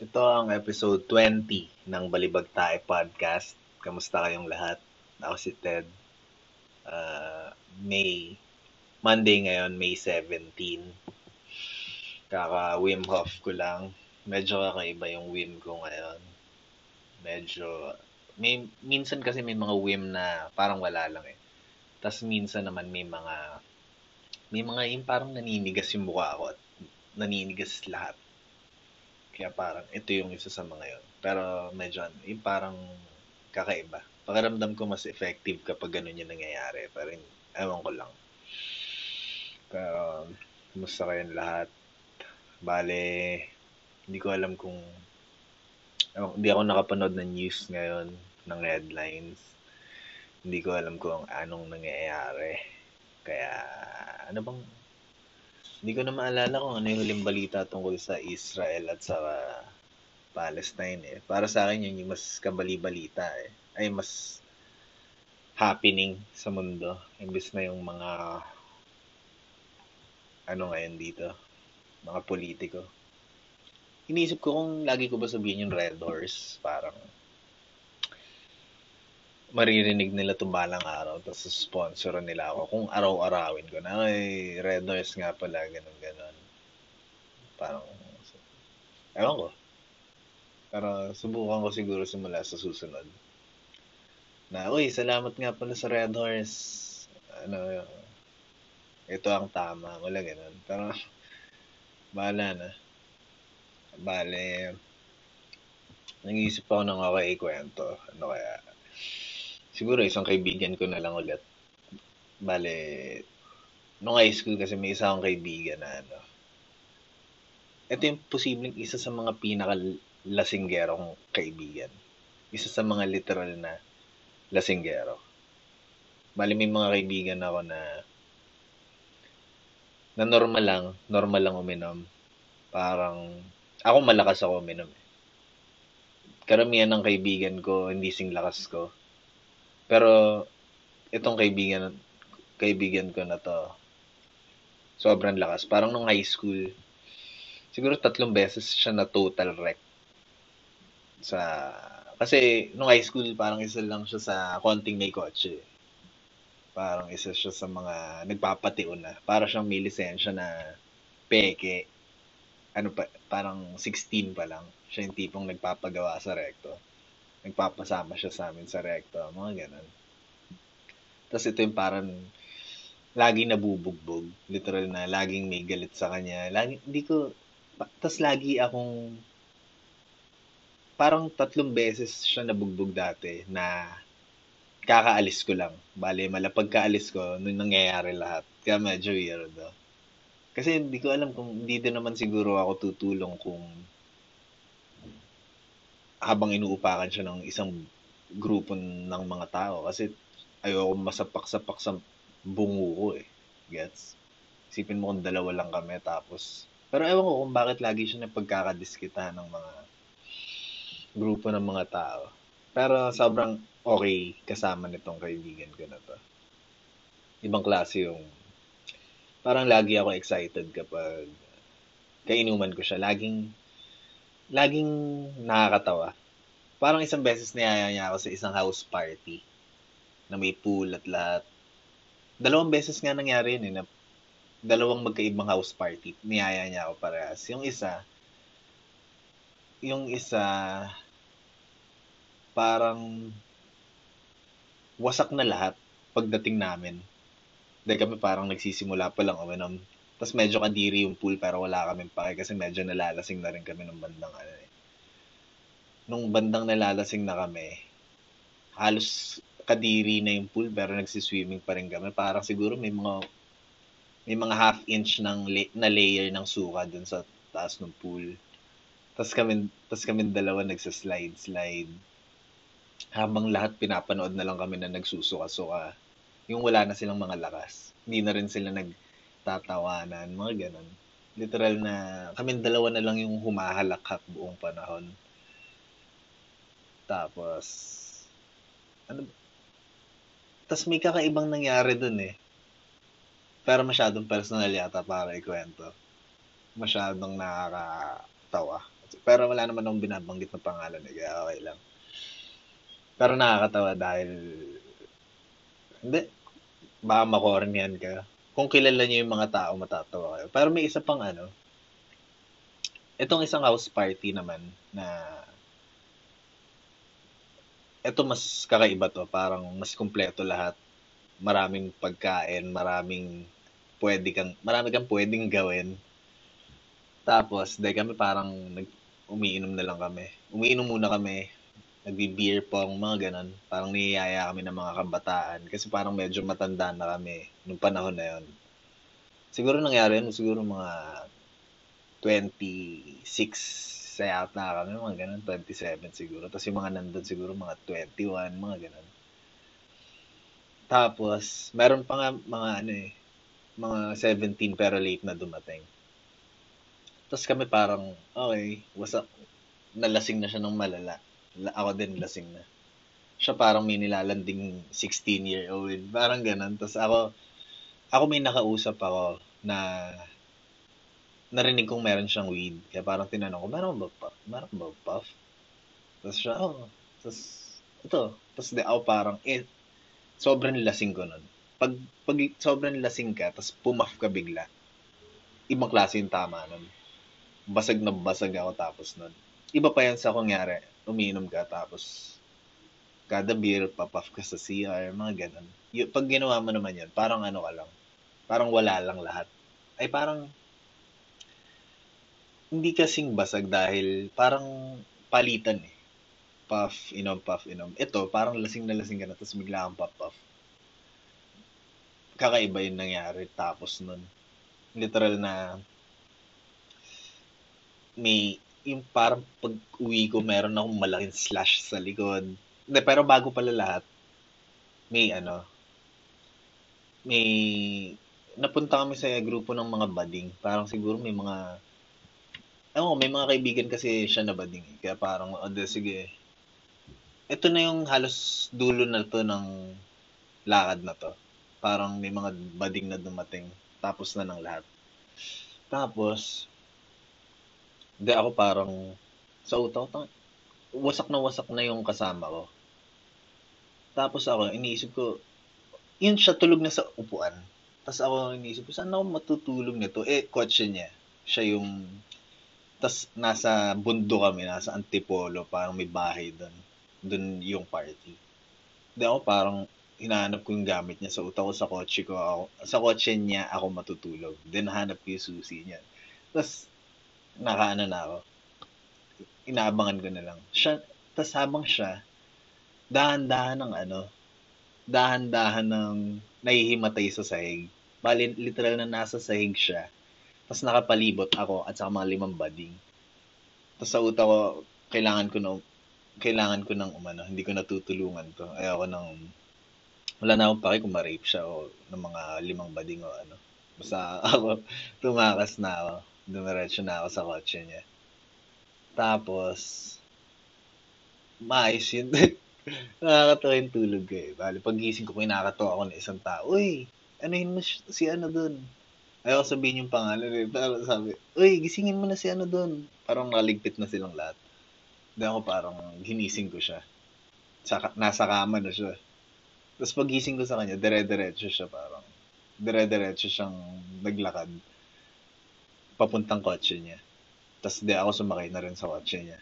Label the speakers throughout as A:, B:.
A: Ito ang episode 20 ng Balibag Tae Podcast. Kamusta kayong lahat? Ako si Ted. Uh, May, Monday ngayon, May 17. Kaka Wim Hof ko lang. Medyo kakaiba yung Wim ko ngayon. Medyo, may, minsan kasi may mga Wim na parang wala lang eh. Tapos minsan naman may mga, may mga yung parang naninigas yung mukha ko at naninigas lahat kaya parang ito yung isa sa mga yon. Pero medyo ano, yung parang kakaiba. Pakiramdam ko mas effective kapag ganun yung nangyayari. Pero ewan ko lang. Pero, kumusta kayong lahat? Bale, hindi ko alam kung ewan, hindi ako nakapanood ng news ngayon ng headlines. Hindi ko alam kung anong nangyayari. Kaya, ano bang hindi ko na maalala kung ano yung huling balita tungkol sa Israel at sa uh, Palestine eh. Para sa akin yun yung mas kabali-balita eh. Ay mas happening sa mundo. Imbis na yung mga ano ngayon dito, mga politiko. Iniisip ko kung lagi ko ba sabihin yung Red Horse, parang maririnig nila tumbalang araw tapos sponsor nila ako kung araw-arawin ko na. Ay Red Horse nga pala ganun ganun. Parang ewan ko. Pero subukan ko siguro simula sa susunod. Na uy salamat nga pala sa Red Horse. Ano ito ang tama wala ganun. Pero bahala na. Bale nag-iisip ako ng okay kwento. Ano kaya siguro isang kaibigan ko na lang ulit. Bale, nung high school kasi may isa akong kaibigan na ano. Ito yung posibleng isa sa mga pinakalasinggerong kaibigan. Isa sa mga literal na lasinggero. Bale, may mga kaibigan ako na na normal lang, normal lang uminom. Parang, ako malakas ako uminom. Eh. Karamihan ng kaibigan ko, hindi sing lakas ko pero itong kaibigan kaibigan ko na to sobrang lakas. Parang nung high school, siguro tatlong beses siya na total wreck. Sa kasi nung high school parang isa lang siya sa konting may kotse. Parang isa siya sa mga nagpapatiun na. Para siyang may lisensya na peke. Ano pa, parang 16 pa lang. Siya yung tipong nagpapagawa sa recto nagpapasama siya sa amin sa recto, mga ganun. Tapos ito yung parang lagi nabubugbog. Literal na laging may galit sa kanya. Lagi, hindi ko, tapos lagi akong, parang tatlong beses siya nabugbog dati na kakaalis ko lang. Bale, malapag kaalis ko, nung nangyayari lahat. Kaya medyo weird. Oh. Kasi hindi ko alam kung din naman siguro ako tutulong kung habang inuupakan siya ng isang grupo ng mga tao kasi ayoko masapak-sapak sa bungo ko eh. Gets? Isipin mo kung dalawa lang kami tapos pero ewan ko kung bakit lagi siya napagkakadiskita ng mga grupo ng mga tao. Pero sobrang okay kasama nitong kaibigan ko na to. Ibang klase yung parang lagi ako excited kapag kainuman ko siya. Laging laging nakakatawa. Parang isang beses niyaya niya ako sa isang house party na may pool at lahat. Dalawang beses nga nangyari yun eh, na dalawang magkaibang house party. Niyaya niya ako parehas. Yung isa, yung isa, parang wasak na lahat pagdating namin. Dahil kami parang nagsisimula pa lang uminom. Tapos medyo kadiri yung pool pero wala kami pake kasi medyo nalalasing na rin kami ng bandang ano eh. Nung bandang nalalasing na kami, halos kadiri na yung pool pero nagsiswimming pa rin kami. Parang siguro may mga may mga half inch ng la- na layer ng suka dun sa taas ng pool. Tapos kami, tapos kami dalawa nagsa-slide, slide. Habang lahat pinapanood na lang kami na nagsusuka-suka. Yung wala na silang mga lakas. Hindi na rin sila nag tatawanan, mga ganun. Literal na, kami dalawa na lang yung humahalakhak buong panahon. Tapos, ano, tapos may kakaibang nangyari dun eh. Pero masyadong personal yata para ikwento. Masyadong nakakatawa. Pero wala naman akong binabanggit na pangalan eh, kaya okay lang. Pero nakakatawa dahil, hindi, baka makornian ka. Kung kilala niyo yung mga tao, matatawa kayo. Pero may isa pang ano, itong isang house party naman na ito mas kakaiba to, parang mas kumpleto lahat. Maraming pagkain, maraming pwede kang, marami kang pwedeng gawin. Tapos, dahil kami parang nag, umiinom na lang kami. Umiinom muna kami, nagbi-beer pong, mga ganun. Parang niyayaya kami ng mga kabataan. Kasi parang medyo matanda na kami nung panahon na yon. Siguro nangyari yun, siguro mga 26 sa yata kami, mga ganun, 27 siguro. Tapos yung mga nandun siguro mga 21, mga ganun. Tapos, meron pa nga mga ano eh, mga 17 pero late na dumating. Tapos kami parang, okay, wasak, nalasing na siya ng malala. Ako din lasing na. Siya parang may nilalanding 16-year-old. Parang ganun. Tapos ako, ako may nakausap ako na narinig kong meron siyang weed. Kaya parang tinanong ko, meron ba puff? Meron ba puff? Tapos siya. Oh. Tapos, ito. Tapos di ako parang, eh, sobrang lasing ko nun. Pag, pag sobrang lasing ka, tapos pumaf ka bigla, ibang klase yung tama nun. Basag na basag ako tapos nun. Iba pa yan sa kungyari, umiinom ka tapos kada beer, papaf ka sa CR, mga ganun. Y- pag ginawa mo naman yan, parang ano ka lang, parang wala lang lahat. Ay parang, hindi kasing basag dahil parang palitan eh. Puff, inom, puff, inom. Ito, parang lasing na lasing ka na, tapos bigla kang puff, puff. Kakaiba yung nangyari tapos nun. Literal na may yung parang pag uwi ko meron akong malaking slash sa likod. Hindi, pero bago pala lahat, may ano, may napunta kami sa grupo ng mga bading. Parang siguro may mga ano, may mga kaibigan kasi siya na bading. Eh. Kaya parang, o oh, sige, ito na yung halos dulo na to ng lakad na to. Parang may mga bading na dumating. Tapos na ng lahat. Tapos, hindi ako parang sa utak ko, wasak na wasak na yung kasama ko. Tapos ako, iniisip ko, yun siya tulog na sa upuan. Tapos ako iniisip ko, saan ako matutulog nito? Eh, kotse niya. Siya yung, tapos nasa bundo kami, nasa Antipolo, parang may bahay doon. Doon yung party. Hindi ako parang, hinahanap ko yung gamit niya sa utak ko sa kotse ko. Ako, sa kotse niya ako matutulog. Then hanap ko yung susi niya. Tapos nakaano na ako. Inaabangan ko na lang. Siya, tas habang siya, dahan-dahan ng ano, dahan-dahan ng nahihimatay sa sahig. Bali, literal na nasa sahig siya. Tapos nakapalibot ako at saka mga limang bading. Tapos sa utak ko, kailangan ko na, kailangan ko ng umano, hindi ko natutulungan to. Ayoko nang, wala na akong pake kung ma-rape siya o ng mga limang bading o ano. Basta ako, tumakas na ako dumiretso na ako sa kotse niya. Tapos, maayos yun. Nakakatawa yung tulog ko eh. Bali, pagising ko, kinakatawa ako ng isang tao. Uy, anuhin mo si ano doon? Ayaw sabihin yung pangalan eh. Pero sabi, uy, gisingin mo na si ano doon. Parang naligpit na silang lahat. Hindi ako parang ginising ko siya. Sa, nasa kama na siya. Tapos pagising ko sa kanya, dire-diretso siya parang. Dire-diretso siyang naglakad papuntang kotse niya. Tapos di ako sumakay na rin sa kotse niya.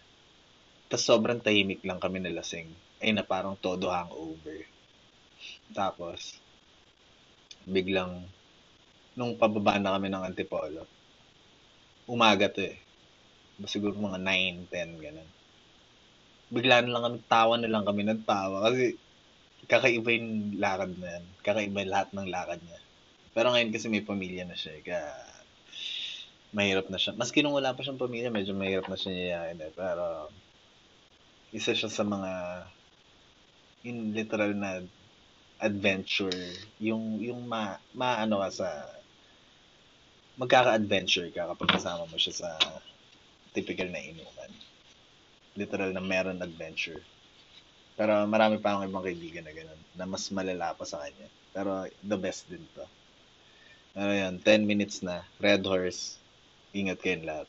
A: Tapos sobrang tahimik lang kami na lasing. Ay na parang todo hangover. Tapos, biglang, nung pababa na kami ng Antipolo, umaga to eh. Siguro mga 9, 10, ganun. Bigla na lang kami, tawa na lang kami nagtawa. Kasi, kakaiba yung lakad na yan. Kakaiba lahat ng lakad niya. Pero ngayon kasi may pamilya na siya. Eh, kaya, mahirap na siya. Maski nung wala pa siyang pamilya, medyo mahirap na siya niyayain eh. Pero, isa siya sa mga, in literal na adventure, yung, yung ma, maano ka sa, magkaka-adventure ka kapag kasama mo siya sa typical na inuman. Literal na meron adventure. Pero marami pa akong ibang kaibigan na ganun, na mas malala pa sa kanya. Pero the best din to. Ano yan, 10 minutes na, Red Horse, Ingat kayong lahat.